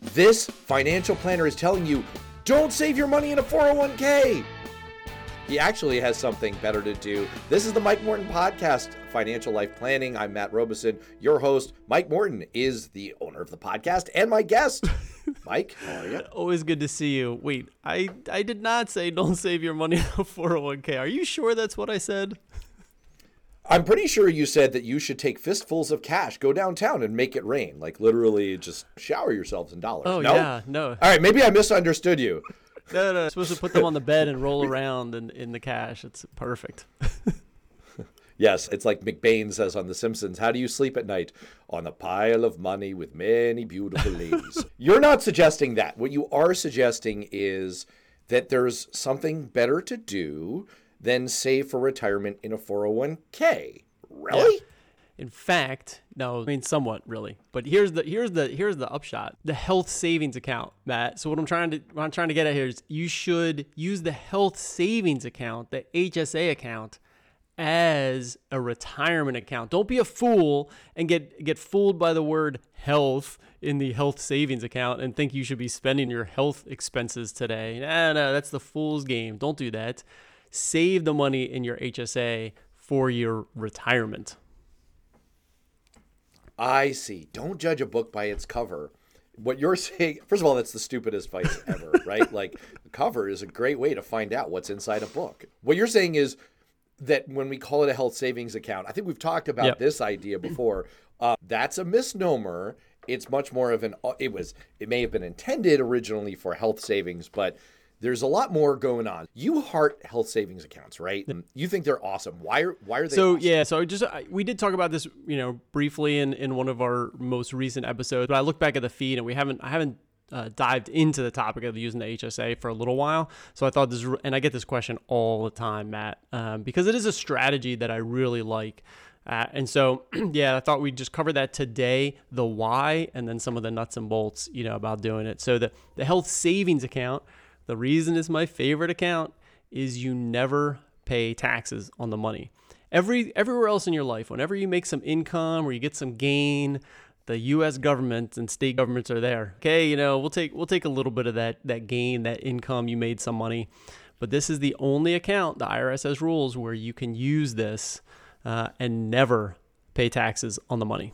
This financial planner is telling you don't save your money in a 401k. He actually has something better to do. This is the Mike Morton Podcast, Financial Life Planning. I'm Matt Robison, your host. Mike Morton is the owner of the podcast and my guest. Mike, how are you? Always good to see you. Wait, I I did not say don't save your money in a 401k. Are you sure that's what I said? I'm pretty sure you said that you should take fistfuls of cash, go downtown and make it rain. Like literally just shower yourselves in dollars. Oh no? yeah, no. All right, maybe I misunderstood you. No, no. Supposed to put them on the bed and roll around in, in the cash. It's perfect. Yes, it's like McBain says on The Simpsons How do you sleep at night? On a pile of money with many beautiful ladies. You're not suggesting that. What you are suggesting is that there's something better to do than save for retirement in a 401k. Really? In fact, no, I mean somewhat really. But here's the here's the here's the upshot. The health savings account, Matt. So what I'm trying to what I'm trying to get at here is you should use the health savings account, the HSA account as a retirement account. Don't be a fool and get get fooled by the word health in the health savings account and think you should be spending your health expenses today. No, no, that's the fool's game. Don't do that. Save the money in your HSA for your retirement. I see. Don't judge a book by its cover. What you're saying, first of all, that's the stupidest advice ever, right? Like, the cover is a great way to find out what's inside a book. What you're saying is that when we call it a health savings account, I think we've talked about Yep. this idea before. Uh, that's a misnomer. It's much more of an. It was. It may have been intended originally for health savings, but there's a lot more going on. You heart health savings accounts, right? You think they're awesome. Why are Why are they? So awesome? yeah, so just I- we did talk about this, you know, briefly in in one of our most recent episodes. But I look back at the feed and we haven't I haven't uh, dived into the topic of using the HSA for a little while. So I thought this, and I get this question all the time, Matt, um, because it is a strategy that I really like. Uh, and so, yeah, I thought we'd just cover that today, the why, and then some of the nuts and bolts, you know, about doing it. So the, the health savings account, the reason it's my favorite account is you never pay taxes on the money. Every everywhere else in your life, whenever you make some income or you get some gain, the U.S. government and state governments are there. Okay, you know we'll take we'll take a little bit of that that gain, that income. You made some money, but this is the only account the IRS has rules where you can use this uh, and never pay taxes on the money.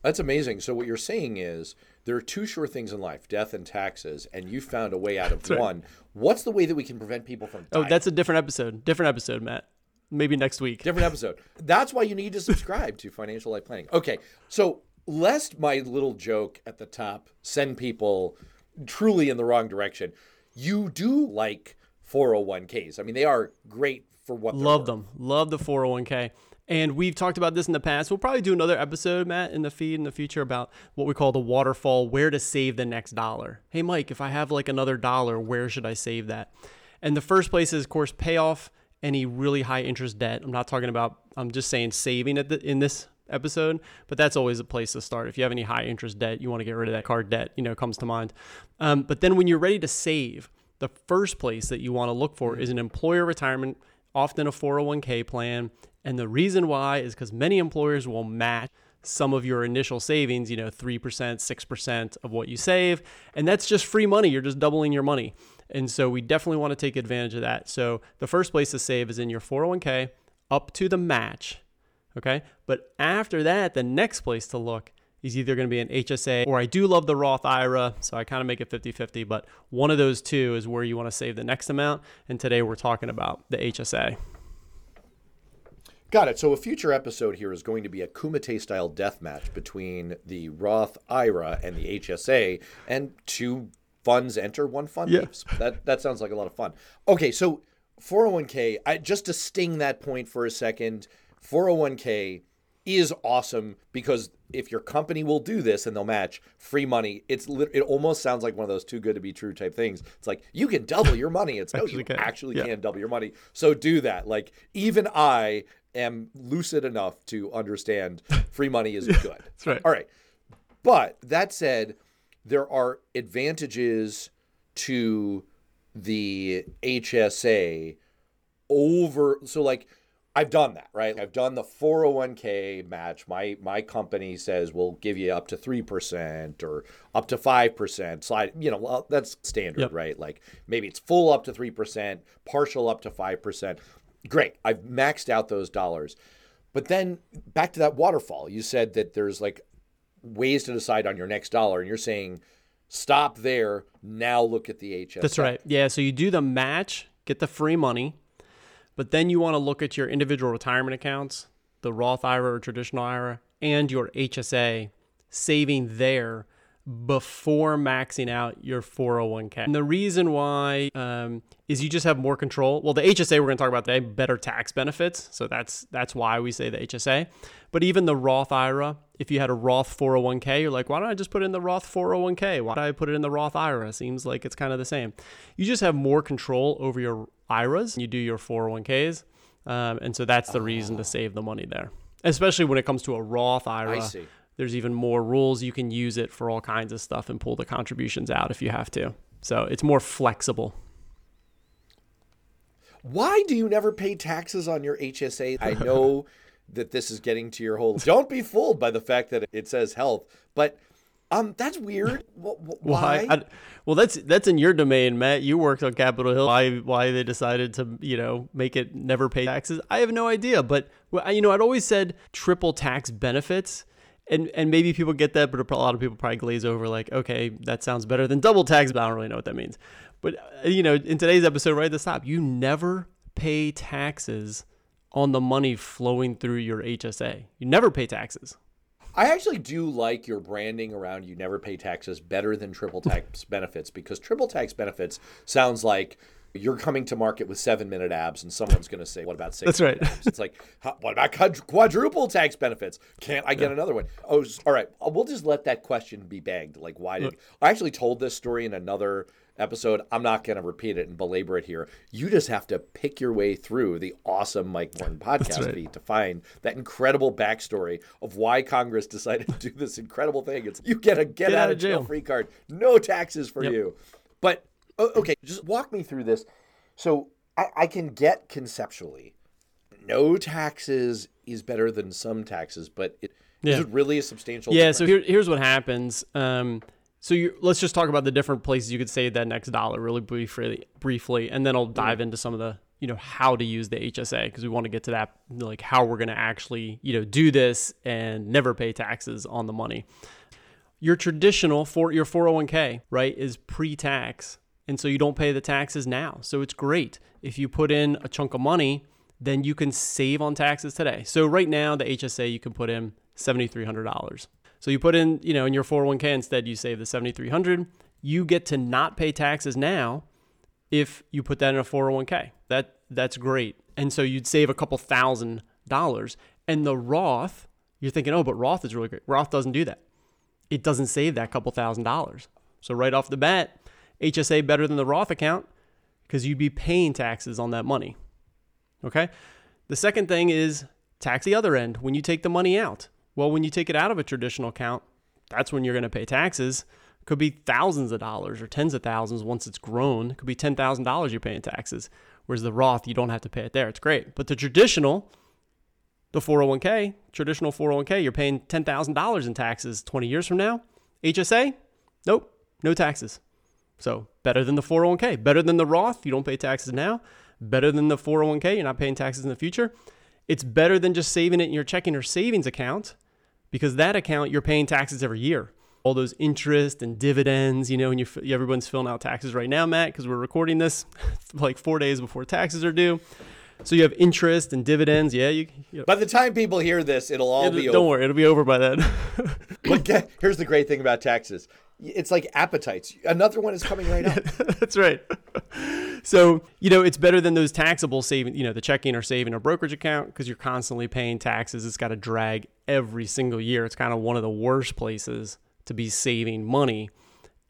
That's amazing. So what you're saying is there are two sure things in life, death and taxes, and you found a way out of right. one. What's the way that we can prevent people from Oh, that's a different episode. Different episode, Matt. Maybe next week. different episode. That's why you need to subscribe to Financial Life Planning. Okay, so lest my little joke at the top send people truly in the wrong direction, you do like 401ks. I mean, they are great for what Love worth. them. Love the 401k. And we've talked about this in the past. We'll probably do another episode, Matt, in the feed in the future about what we call the waterfall, where to save the next dollar. Hey, Mike, if I have like another dollar, where should I save that? And the first place is, of course, pay off any really high interest debt. I'm not talking about, I'm just saying saving at the, in this episode, but that's always a place to start. If you have any high interest debt, you want to get rid of that card debt, you know, comes to mind. Um, but then when you're ready to save, the first place that you want to look for is an employer retirement, often a 401k plan. And the reason why is because many employers will match some of your initial savings, you know, 3%, 6% of what you save. And that's just free money. You're just doubling your money. And so we definitely want to take advantage of that. So the first place to save is in your 401k up to the match. Okay. But after that, the next place to look is either going to be an HSA or I do love the Roth IRA. So I kind of make it 50 50, but one of those two is where you want to save the next amount. And today we're talking about the HSA. Got it. So a future episode here is going to be a Kumite style death match between the Roth IRA and the HSA, and two funds enter, one fund Yeah. leaves. That that sounds like a lot of fun. Okay, so 401k. I just to sting that point for a second. 401k is awesome because if your company will do this and they'll match free money, it's lit- it almost sounds like one of those too good to be true type things. It's like you can double your money. It's no, Actually you can. actually Yeah. can double your money. So do that. Like even I am lucid enough to understand free money is good. That's right. All right. But that said, there are advantages to the HSA over so like I've done that, right? I've done the 401k match. My my company says we'll give you up to 3% or up to 5%. Slide, you know, well, that's standard, Yep. right? Like maybe it's full up to 3%, partial up to 5%. Great. I've maxed out those dollars. But then back to that waterfall. You said that there's like ways to decide on your next dollar and you're saying stop there, now look at the HSA. That's right. Yeah. So you do the match, get the free money, but then you want to look at your individual retirement accounts, the Roth IRA or traditional IRA, and your HSA saving there before maxing out your 401k. And the reason why um, is you just have more control. Well, the HSA we're going to talk about today, better tax benefits. So that's that's why we say the HSA. But even the Roth IRA, if you had a Roth 401k, you're like, why don't I just put it in the Roth 401k? Why don't I put it in the Roth IRA? Seems like it's kind of the same. You just have more control over your IRAs. You do your 401ks. Um, and so that's the reason to save the money there, especially when it comes to a Roth IRA. I. There's even more rules. You can use it for all kinds of stuff and pull the contributions out if you have to. So it's more flexible. Why do you never pay taxes on your HSA? I know that this is getting to your whole. Don't be fooled by the fact that it says health, but um, that's weird. Wh- wh- Why? I, well, that's that's in your domain, Matt. You worked on Capitol Hill. Why why they decided to you know make it never pay taxes? I have no idea. But well, I- you know, I'd always said triple tax benefits. And, and maybe people get that, but a lot of people probably glaze over like, okay, that sounds better than double tax, but I don't really know what that means. But uh, you know, in today's episode, right at the top, you never pay taxes on the money flowing through your HSA. You never pay taxes. I actually do like your branding around you never pay taxes better than triple tax benefits because triple tax benefits sounds like you're coming to market with seven minute abs and someone's going to say, What about six That's right. abs? It's like, What about quadruple tax benefits? Can't I get another one? Oh, all right. We'll just let that question be begged. Like, why did I actually told this story in another episode? I'm not going to repeat it and belabor it here. You just have to pick your way through the awesome Mike Morton podcast right. feed to find that incredible backstory of why Congress decided to do this incredible thing. It's you get a get, out, of jail jail. free card, no taxes for Yep. you. But okay, just walk me through this. So I, I can get conceptually, no taxes is better than some taxes, but it, is Yeah. it really a substantial? Yeah. difference? So here, here's what happens. Um, so you let's just talk about the different places you could save that next dollar really briefly, briefly, and then I'll dive into some of the you know how to use the HSA because we want to get to that like how we're going to actually you know do this and never pay taxes on the money. Your traditional for your 401k right is pre-tax, and so you don't pay the taxes now. So it's great if you put in a chunk of money, then you can save on taxes today. So right now the HSA you can put in seventy three hundred dollars. So you put in, you know, in your 401k instead, you save the 7300 You get to not pay taxes now if you put that in a 401k. That that's great. And so you'd save a couple thousand dollars. And the Roth, you're thinking, oh, but Roth is really great. Roth doesn't do that. It doesn't save that couple thousand dollars. So right off the bat, HSA better than the Roth account because you'd be paying taxes on that money. Okay. The second thing is tax the other end when you take the money out. Well, when you take it out of a traditional account, that's when you're going to pay taxes. Could be thousands of dollars or tens of thousands once it's grown. Could be ten thousand dollars you're paying taxes. Whereas the Roth, you don't have to pay it there. It's great. But the traditional, the 401k, traditional 401k, you're paying ten thousand dollars in taxes 20 years from now. HSA, nope, no taxes. So better than the 401k, better than the Roth, you don't pay taxes now. Better than the 401k, you're not paying taxes in the future. It's better than just saving it in your checking or savings account because that account you're paying taxes every year. All those interest and dividends, you know, and you everyone's filling out taxes right now, Matt, because we're recording this like four days before taxes are due. So you have interest and dividends. Yeah, you. you By the time people hear this, it'll all be don't over. worry, it'll be over by then. But here's the great thing about taxes. It's like appetites. Another one is coming right up. That's right. So, you know, it's better than those taxable saving, you know, the checking or saving or brokerage account because you're constantly paying taxes. It's got to drag every single year. It's kind of one of the worst places to be saving money.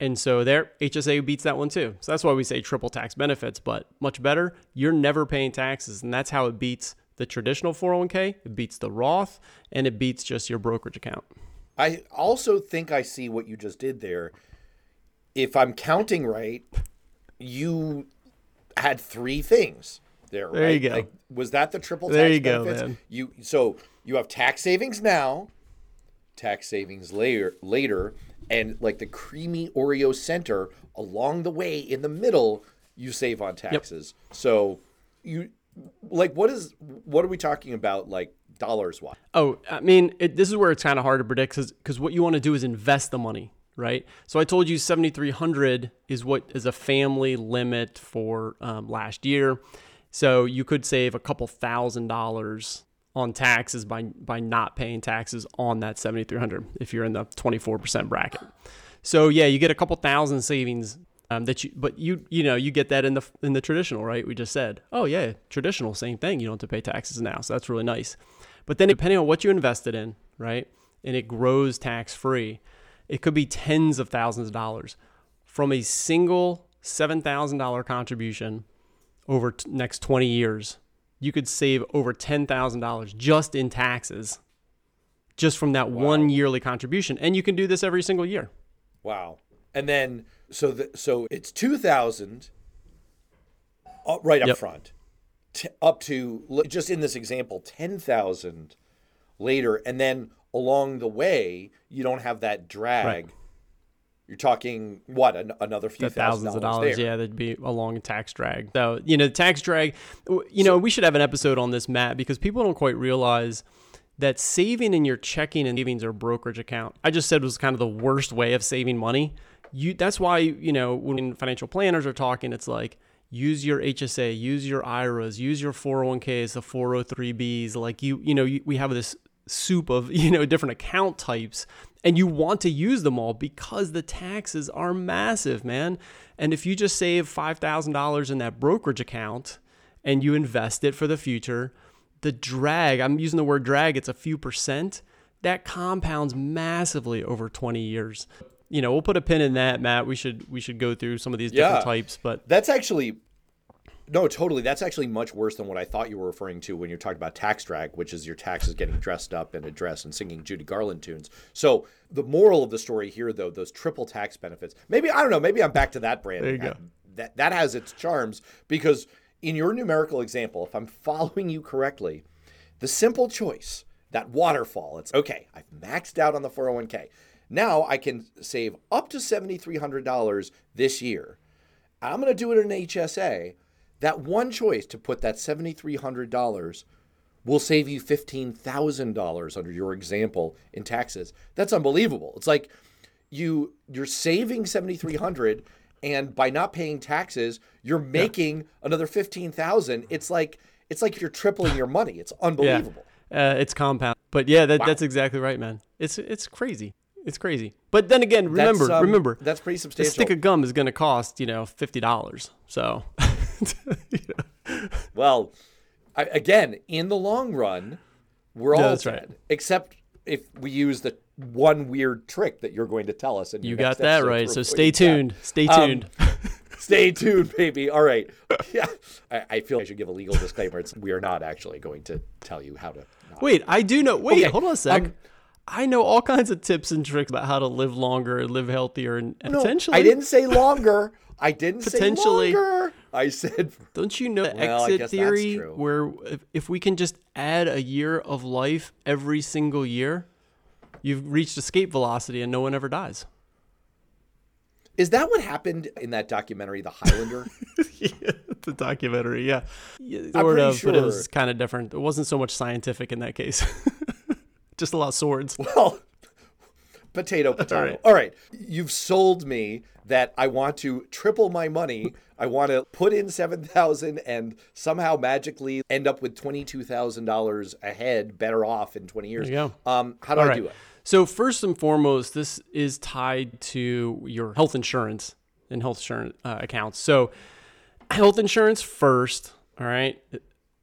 And so there, HSA beats that one too. So that's why we say triple tax benefits, but much better. You're never paying taxes. And that's how it beats the traditional 401k, it beats the Roth, and it beats just your brokerage account. I also think I see what you just did there. If I'm counting right, you had three things. there. There right? you go. Like, was that the triple There tax you go, man. You so you have tax savings now, tax savings later later, and like the creamy Oreo center along the way in the middle, you save on taxes. So you like what is what are we talking about like dollars wise? Oh, I mean, it, this is where it's kind of hard to predict because what you want to do is invest the money, right? So I told you 7,300 is what is a family limit for um, last year. So you could save a couple thousand dollars on taxes by by not paying taxes on that 7,300 if you're in the 24% bracket. So yeah, you get a couple thousand savings um, that you, but you you know you get that in the in the traditional, right? We just said, oh yeah, traditional, same thing. You don't have to pay taxes now, so that's really nice. But then depending on what you invested in, right, and it grows tax free, it could be tens of thousands of dollars from a single seven thousand dollar contribution over t- next twenty years. You could save over ten thousand dollars just in taxes, just from that one yearly contribution, and you can do this every single year. Wow. And then so the, so it's 2000 uh, right up Yep. front t- up to just in this example 10,000 later and then along the way you don't have that drag. You're talking what an, another few thousands of dollars. there. Yeah, that'd be a long tax drag. So, you know, the tax drag, you know, we should have an episode on this, Matt, because people don't quite realize that saving in your checking and savings or brokerage account, I just said was kind of the worst way of saving money. You that's why, you know, when financial planners are talking, it's like use your HSA, use your IRAs, use your 401ks, the 403bs, like you, you know, you, we have this soup of you know different account types and you want to use them all because the taxes are massive man. And if you just save $5000 in that brokerage account and you invest it for the future the drag i'm using the word drag it's a few percent that compounds massively over 20 years you know we'll put a pin in that matt we should we should go through some of these different Yeah. types but That's actually no, totally. That's actually much worse than what I thought you were referring to when you're talking about tax drag, which is your taxes getting dressed up in a dress and singing Judy Garland tunes. So the moral of the story here, though, those triple tax benefits. Maybe I don't know. Maybe I'm back to that brand. There you go. That that has its charms because in your numerical example, if I'm following you correctly, the simple choice, that waterfall, it's okay. I've maxed out on the 401k. Now I can save up to $7,300 this year. I'm going to do it in an HSA. That one choice to put that $7,300 will save you $15,000 under your example in taxes. That's unbelievable. It's like you you're saving 7300 and by not paying taxes, you're making another 15,000. It's like it's like you're tripling your money. It's unbelievable. Uh, it's compound. But yeah, that, that's exactly right, man. It's it's crazy. It's crazy. But then again, remember, That's, um, remember, that's pretty substantial. a stick of gum is going to cost you know fifty dollars. So, you know. Well, I, again, in the long run, we're Yeah, all that's right. Except if we use the one weird trick that you're going to tell us. In you got that right. So stay that. tuned. Stay Um, tuned. Stay tuned, baby. All right. Yeah. I, I feel I should give a legal disclaimer. It's, we are not actually going to tell you how to. Wait, I do know. Wait, Okay, hold on a sec. um, I know all kinds of tips and tricks about how to live longer, and live healthier, and No, potentially. I didn't say longer. I didn't Potentially. say longer. I said Don't you know the Well, exit theory where if, if we can just add a year of life every single year, you've reached escape velocity and no one ever dies. Is that what happened in that documentary, The Highlander? yeah, the documentary, yeah. sort of, but it was kind of different. It wasn't so much scientific in that case. Just a lot of swords. well, potato, potato. right. All right. You've sold me that I want to triple my money. I want to put in 7000 and somehow magically end up with $22,000 ahead, better off in 20 years. Go. Um, how do All I right. do it? So first and foremost, this is tied to your health insurance and health insurance uh, accounts. So health insurance first. All right.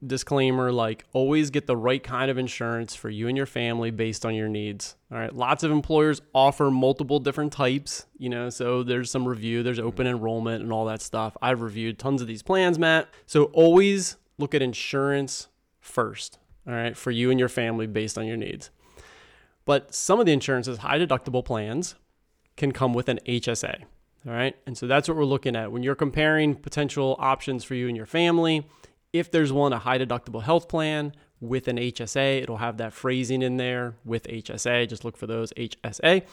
Disclaimer: like always get the right kind of insurance for you and your family based on your needs. All right. Lots of employers offer multiple different types. You know, so there's some review. There's open enrollment and all that stuff. I've reviewed tons of these plans, Matt. So always look at insurance first. All right, for you and your family based on your needs. But some of the insurances, high deductible plans, can come with an HSA. All right. And so that's what we're looking at. When you're comparing potential options for you and your family, If there's one, a high deductible health plan with an HSA, it'll have that phrasing in there with HSA. Just look for those HSA.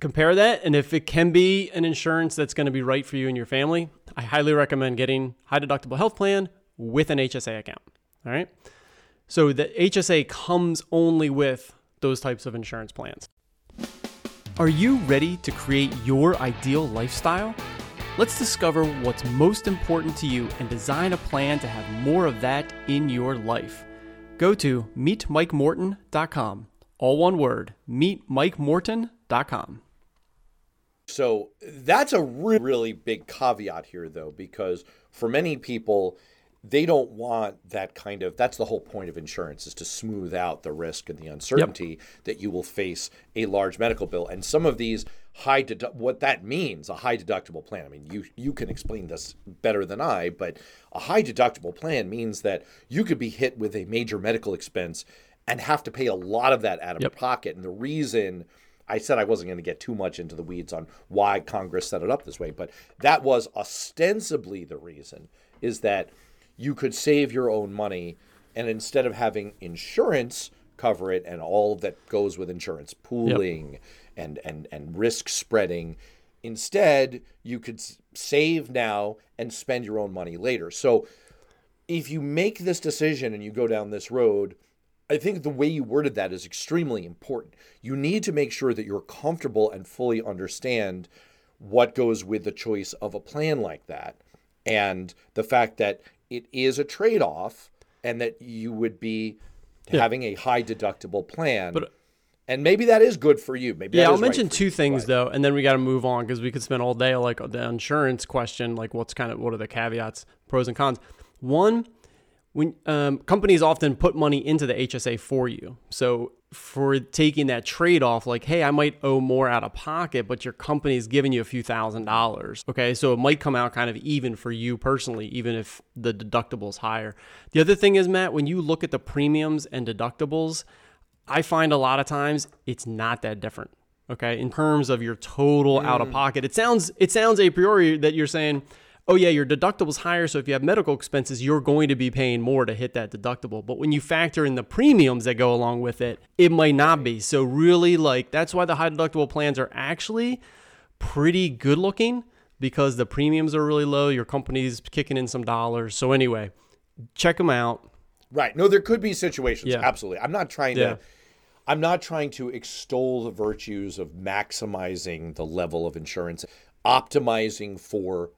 Compare that, and if it can be an insurance that's going to be right for you and your family, I highly recommend getting high deductible health plan with an HSA account. All right. So the HSA comes only with those types of insurance plans. Are you ready to create your ideal lifestyle? Let's discover what's most important to you and design a plan to have more of that in your life. Go to meetmikemorton.com. All one word, meetmikemorton.com. So that's a really, really big caveat here, though, because for many people, they don't want that kind of that's the whole point of insurance is to smooth out the risk and the uncertainty yep. that you will face a large medical bill and some of these high dedu- what that means a high deductible plan i mean you you can explain this better than i but a high deductible plan means that you could be hit with a major medical expense and have to pay a lot of that out of yep. pocket and the reason I said I wasn't going to get too much into the weeds on why Congress set it up this way, but that was ostensibly the reason is that you could save your own money and instead of having insurance cover it and all that goes with insurance pooling yep. And, and and risk spreading instead you could save now and spend your own money later so if you make this decision and you go down this road I think the way you worded that is extremely important. You need to make sure that you're comfortable and fully understand what goes with the choice of a plan like that. And the fact that it is a trade off and that you would be yeah. having a high deductible plan. But, and maybe that is good for you. Maybe yeah. I'll mention right two things though, and then we got to move on because we could spend all day like the insurance question, like what's kind of what are the caveats, pros and cons. One, when um, companies often put money into the HSA for you, so for taking that trade off, like, hey, I might owe more out of pocket, but your company is giving you a few thousand dollars. Okay. So it might come out kind of even for you personally, even if the deductible is higher. The other thing is, Matt, when you look at the premiums and deductibles, I find a lot of times it's not that different. Okay. In terms of your total mm. out of pocket, it sounds, it sounds a priori that you're saying, oh yeah, your deductible's higher, so if you have medical expenses, you're going to be paying more to hit that deductible. But when you factor in the premiums that go along with it, it might not be. So really like that's why the high deductible plans are actually pretty good looking because the premiums are really low, your company's kicking in some dollars. So anyway, check them out. Right. No, there could be situations. Yeah. Absolutely. I'm not trying yeah. to I'm not trying to extol the virtues of maximizing the level of insurance, optimizing for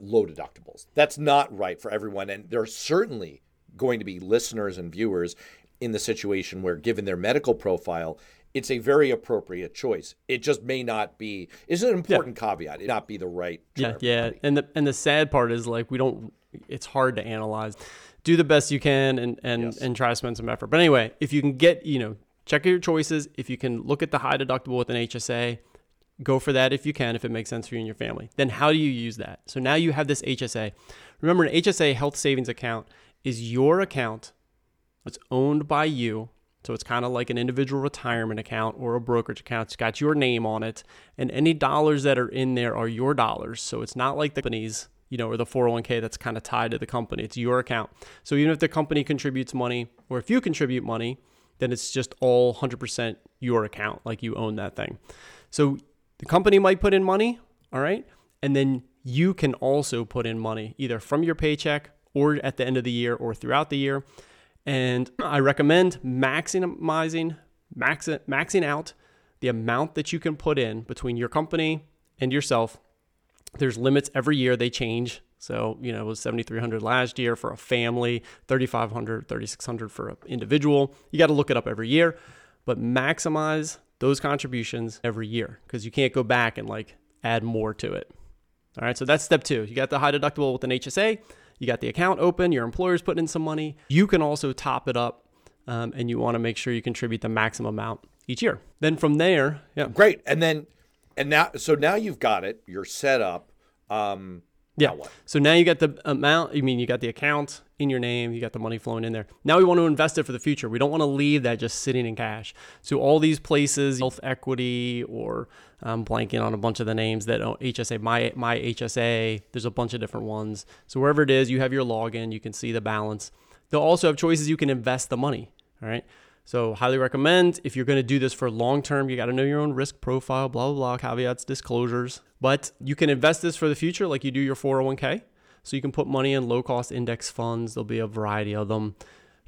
low deductibles. That's not right for everyone. And there are certainly going to be listeners and viewers in the situation where, given their medical profile, it's a very appropriate choice. It just may not be. Is an important yeah. caveat. It not be the right. Yeah, yeah. And the and the sad part is like we don't. It's hard to analyze. Do the best you can and and yes. and try to spend some effort. But anyway, if you can get you know check your choices. If you can look at the high deductible with an HSA, Go for that if you can, if it makes sense for you and your family. Then how do you use that? So now you have this HSA. Remember, an HSA health savings account is your account. It's owned by you. So it's kind of like an individual retirement account or a brokerage account. It's got your name on it. And any dollars that are in there are your dollars. So it's not like the company's, you know, or the 401k that's kind of tied to the company. It's your account. So even if the company contributes money or if you contribute money, then it's just all 100% your account, like you own that thing. So the company might put in money, all right? And then you can also put in money either from your paycheck or at the end of the year or throughout the year. And I recommend maximizing, max, maxing out the amount that you can put in between your company and yourself. There's limits every year, they change. So, you know, it was 7,300 last year for a family, 3,500, 3,600 for an individual. You got to look it up every year, but maximize those contributions every year because you can't go back and like add more to it. All right, so that's step two. You got the high deductible with an HSA, you got the account open, your employer's putting in some money. You can also top it up um, and you want to make sure you contribute the maximum amount each year. Then from there, yeah. Great. And then, and now, so now you've got it, you're set up. Um, Yeah. Now? So now you got the amount, I mean, you got the account in your name, you got the money flowing in there. Now we want to invest it for the future. We don't want to leave that just sitting in cash. So all these places, Health Equity, or I'm blanking on a bunch of the names that oh, HSA, my my HSA. There's a bunch of different ones. So wherever it is, you have your login. You can see the balance. They'll also have choices you can invest the money. All right. So highly recommend if you're going to do this for long term, you got to know your own risk profile, blah, blah, blah, caveats, disclosures. But you can invest this for the future like you do your 401k. So you can put money in low cost index funds. There'll be a variety of them.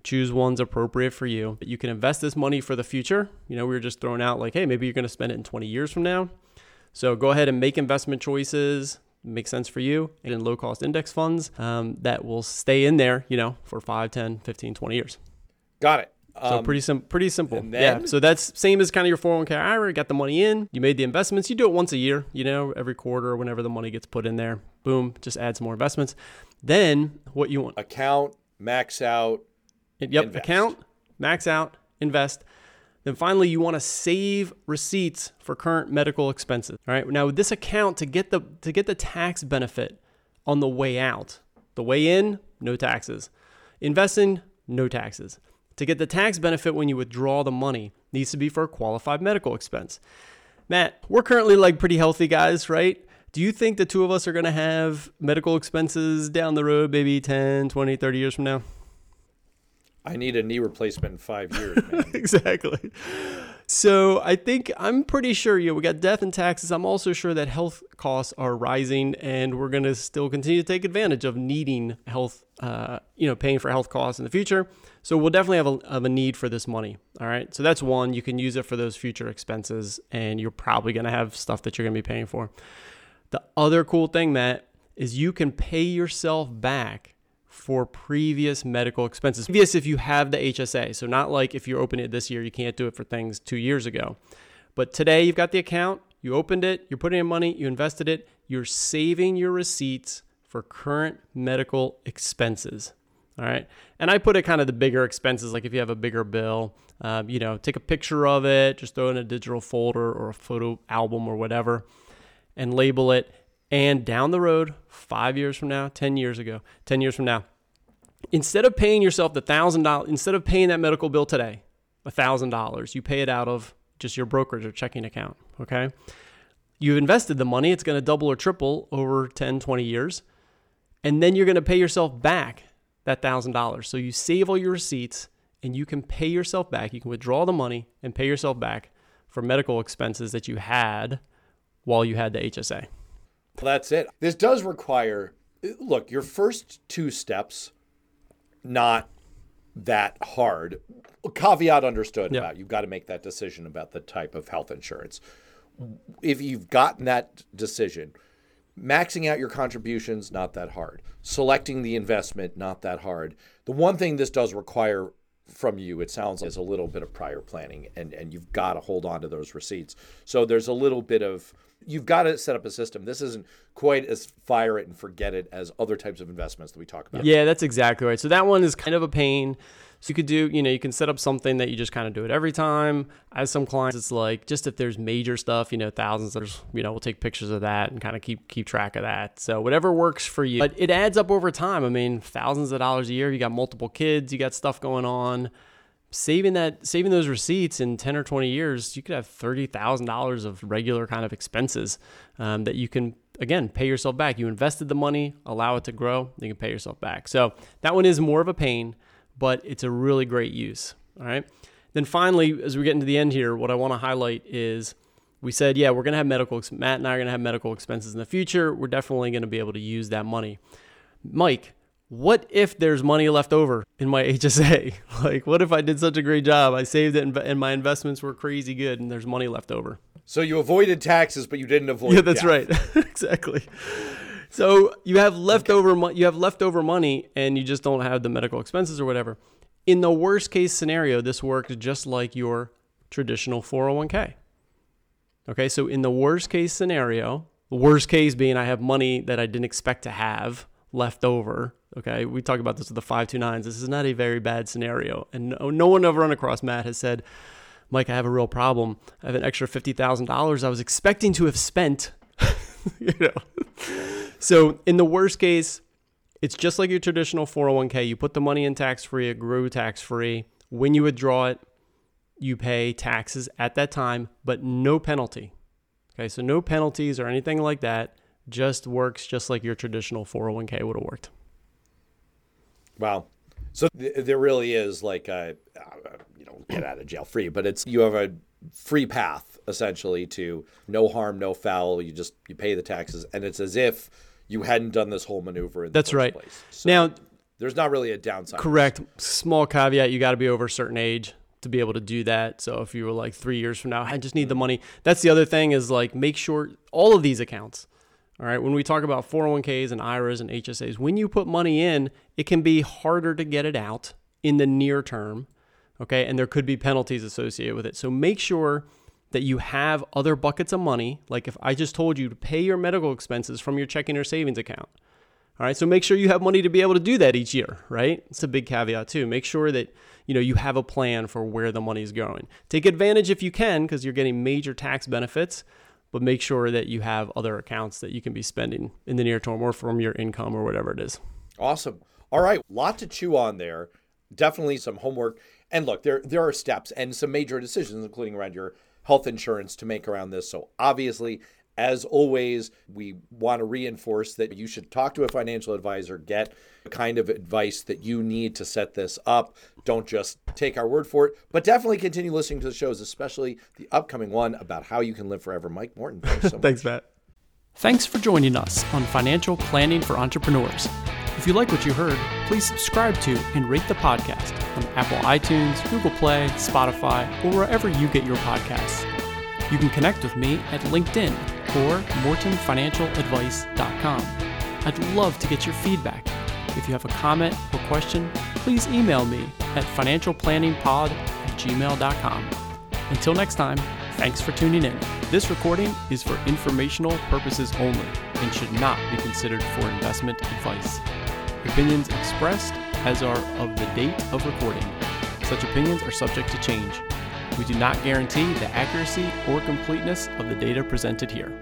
Choose ones appropriate for you. But you can invest this money for the future. You know, we were just throwing out like, hey, maybe you're going to spend it in 20 years from now. So go ahead and make investment choices make sense for you and in low cost index funds um, that will stay in there, you know, for 5, 10, 15, 20 years. Got it. So Um, pretty sim- pretty simple. and yeah. So that's same as kind of your 401k IRA. Got the money in. You made the investments. You do it once a year. You know, every quarter or whenever the money gets put in there. Boom. Just add some more investments. Then what you want? account, max out. Yep. invest. Account, max out, invest. Then finally, you want to save receipts for current medical expenses. All right. Now, with this account, to get the to get the tax benefit on the way out, the way in, no taxes. Investing, no taxes. To get the tax benefit when you withdraw the money, needs to be for a qualified medical expense. Matt, we're currently like pretty healthy guys, right? Do you think the two of us are going to have medical expenses down the road, maybe 10, 20, 30 years from now? I need a knee replacement in five years, man. exactly. So I think I'm pretty sure you know, we got death and taxes. I'm also sure that health costs are rising, and we're going to still continue to take advantage of needing health, uh, you know, paying for health costs in the future. So we'll definitely have a, have a need for this money. All right. So that's one. You can use it for those future expenses, and you're probably going to have stuff that you're going to be paying for. The other cool thing, Matt, is you can pay yourself back for previous medical expenses. Previous if you have the HSA. So not like if you're opening it this year, you can't do it for things two years ago. But today you've got the account, you opened it, you're putting in money, you invested it, you're saving your receipts for current medical expenses. All right. And I put it kind of the bigger expenses, like if you have a bigger bill, um, you know, take a picture of it, just throw it in a digital folder or a photo album or whatever, and label it. And down the road, five years from now, 10 years ago, 10 years from now, instead of paying yourself the thousand dollars, instead of paying that medical bill today, a thousand dollars, you pay it out of just your brokerage or checking account. Okay. You've invested the money, it's going to double or triple over 10, 20 years. And then you're going to pay yourself back that thousand dollars. So you save all your receipts and you can pay yourself back. You can withdraw the money and pay yourself back for medical expenses that you had while you had the HSA. Well, that's it. This does require look, your first two steps not that hard. Caveat understood Yeah. about you've got to make that decision about the type of health insurance. If you've gotten that decision, maxing out your contributions not that hard. Selecting the investment not that hard. The one thing this does require from you, it sounds like, is a little bit of prior planning, and and you've got to hold on to those receipts. So there's a little bit of you've got to set up a system. This isn't quite as fire it and forget it as other types of investments that we talk about. Yeah, that's exactly right. So that one is kind of a pain. So you could do, you know, you can set up something that you just kind of do it every time. As some clients, it's like just if there's major stuff, you know, thousands. There's, you know, we'll take pictures of that and kind of keep keep track of that. So whatever works for you. But it adds up over time. I mean, thousands of dollars a year. You got multiple kids. You got stuff going on. Saving that, saving those receipts in ten or twenty years, you could have thirty thousand dollars of regular kind of expenses um, that you can again pay yourself back. You invested the money, allow it to grow, you can pay yourself back. So that one is more of a pain, but it's a really great use. All right. Then finally, as we get into the end here, what I want to highlight is we said, yeah, we're going to have medical. ex- Matt and I are going to have medical expenses in the future. We're definitely going to be able to use that money. Mike, what if there's money left over in my HSA? Like, what if I did such a great job? I saved it and, and my investments were crazy good and there's money left over. So you avoided taxes, but you didn't avoid. Yeah, that's death. right. exactly. So you have leftover mo- you have leftover money and you just don't have the medical expenses or whatever. In the worst case scenario, this works just like your traditional 401k. Okay, so in the worst case scenario, the worst case being I have money that I didn't expect to have left over. Okay, we talk about this with the 529s. This is not a very bad scenario. And no, no one I've run across, Matt, has said, Mike, I have a real problem. I have an extra $50,000 I was expecting to have spent. you know. So in the worst case, it's just like your traditional 401k. You put the money in tax free, it grew tax free. When you withdraw it, you pay taxes at that time, but no penalty. Okay, so no penalties or anything like that. Just works just like your traditional 401k would have worked. Wow. So th- there really is like a, uh, you know, get out of jail free, but it's you have a free path essentially to no harm, no foul. You just you pay the taxes, and it's as if you hadn't done this whole maneuver in the That's right. place. So Now, there's not really a downside. Correct. Small caveat: you got to be over a certain age to be able to do that. So if you were like three years from now, I just need the money. That's the other thing is like make sure all of these accounts. All right, when we talk about 401ks and IRAs and HSAs, when you put money in, it can be harder to get it out in the near term. Okay, and there could be penalties associated with it. So make sure that you have other buckets of money. Like if I just told you to pay your medical expenses from your checking or savings account. All right, so make sure you have money to be able to do that each year, right? It's a big caveat too. Make sure that you know you have a plan for where the money is going. Take advantage if you can because you're getting major tax benefits, but make sure that you have other accounts that you can be spending in the near term or from your income or whatever it is. Awesome. All right, lot to chew on there. Definitely some homework. And look, there there are steps and some major decisions, including around your health insurance, to make around this. So obviously, as always, we want to reinforce that you should talk to a financial advisor, get the kind of advice that you need to set this up. Don't just take our word for it, but definitely continue listening to the shows, especially the upcoming one about how you can live forever. Mike Morton, thanks so. Thanks, Matt. Thanks for joining us on Financial Planning for Entrepreneurs. If you like what you heard, please subscribe to and rate the podcast on Apple iTunes, Google Play, Spotify, or wherever you get your podcasts. You can connect with me at LinkedIn or mortonfinancialadvice.com. I'd love to get your feedback. If you have a comment or question, please email me at financialplanningpod at gmail.com. Until next time, thanks for tuning in. This recording is for informational purposes only and should not be considered for investment advice. Opinions expressed as are of the date of recording. Such opinions are subject to change. We do not guarantee the accuracy or completeness of the data presented here.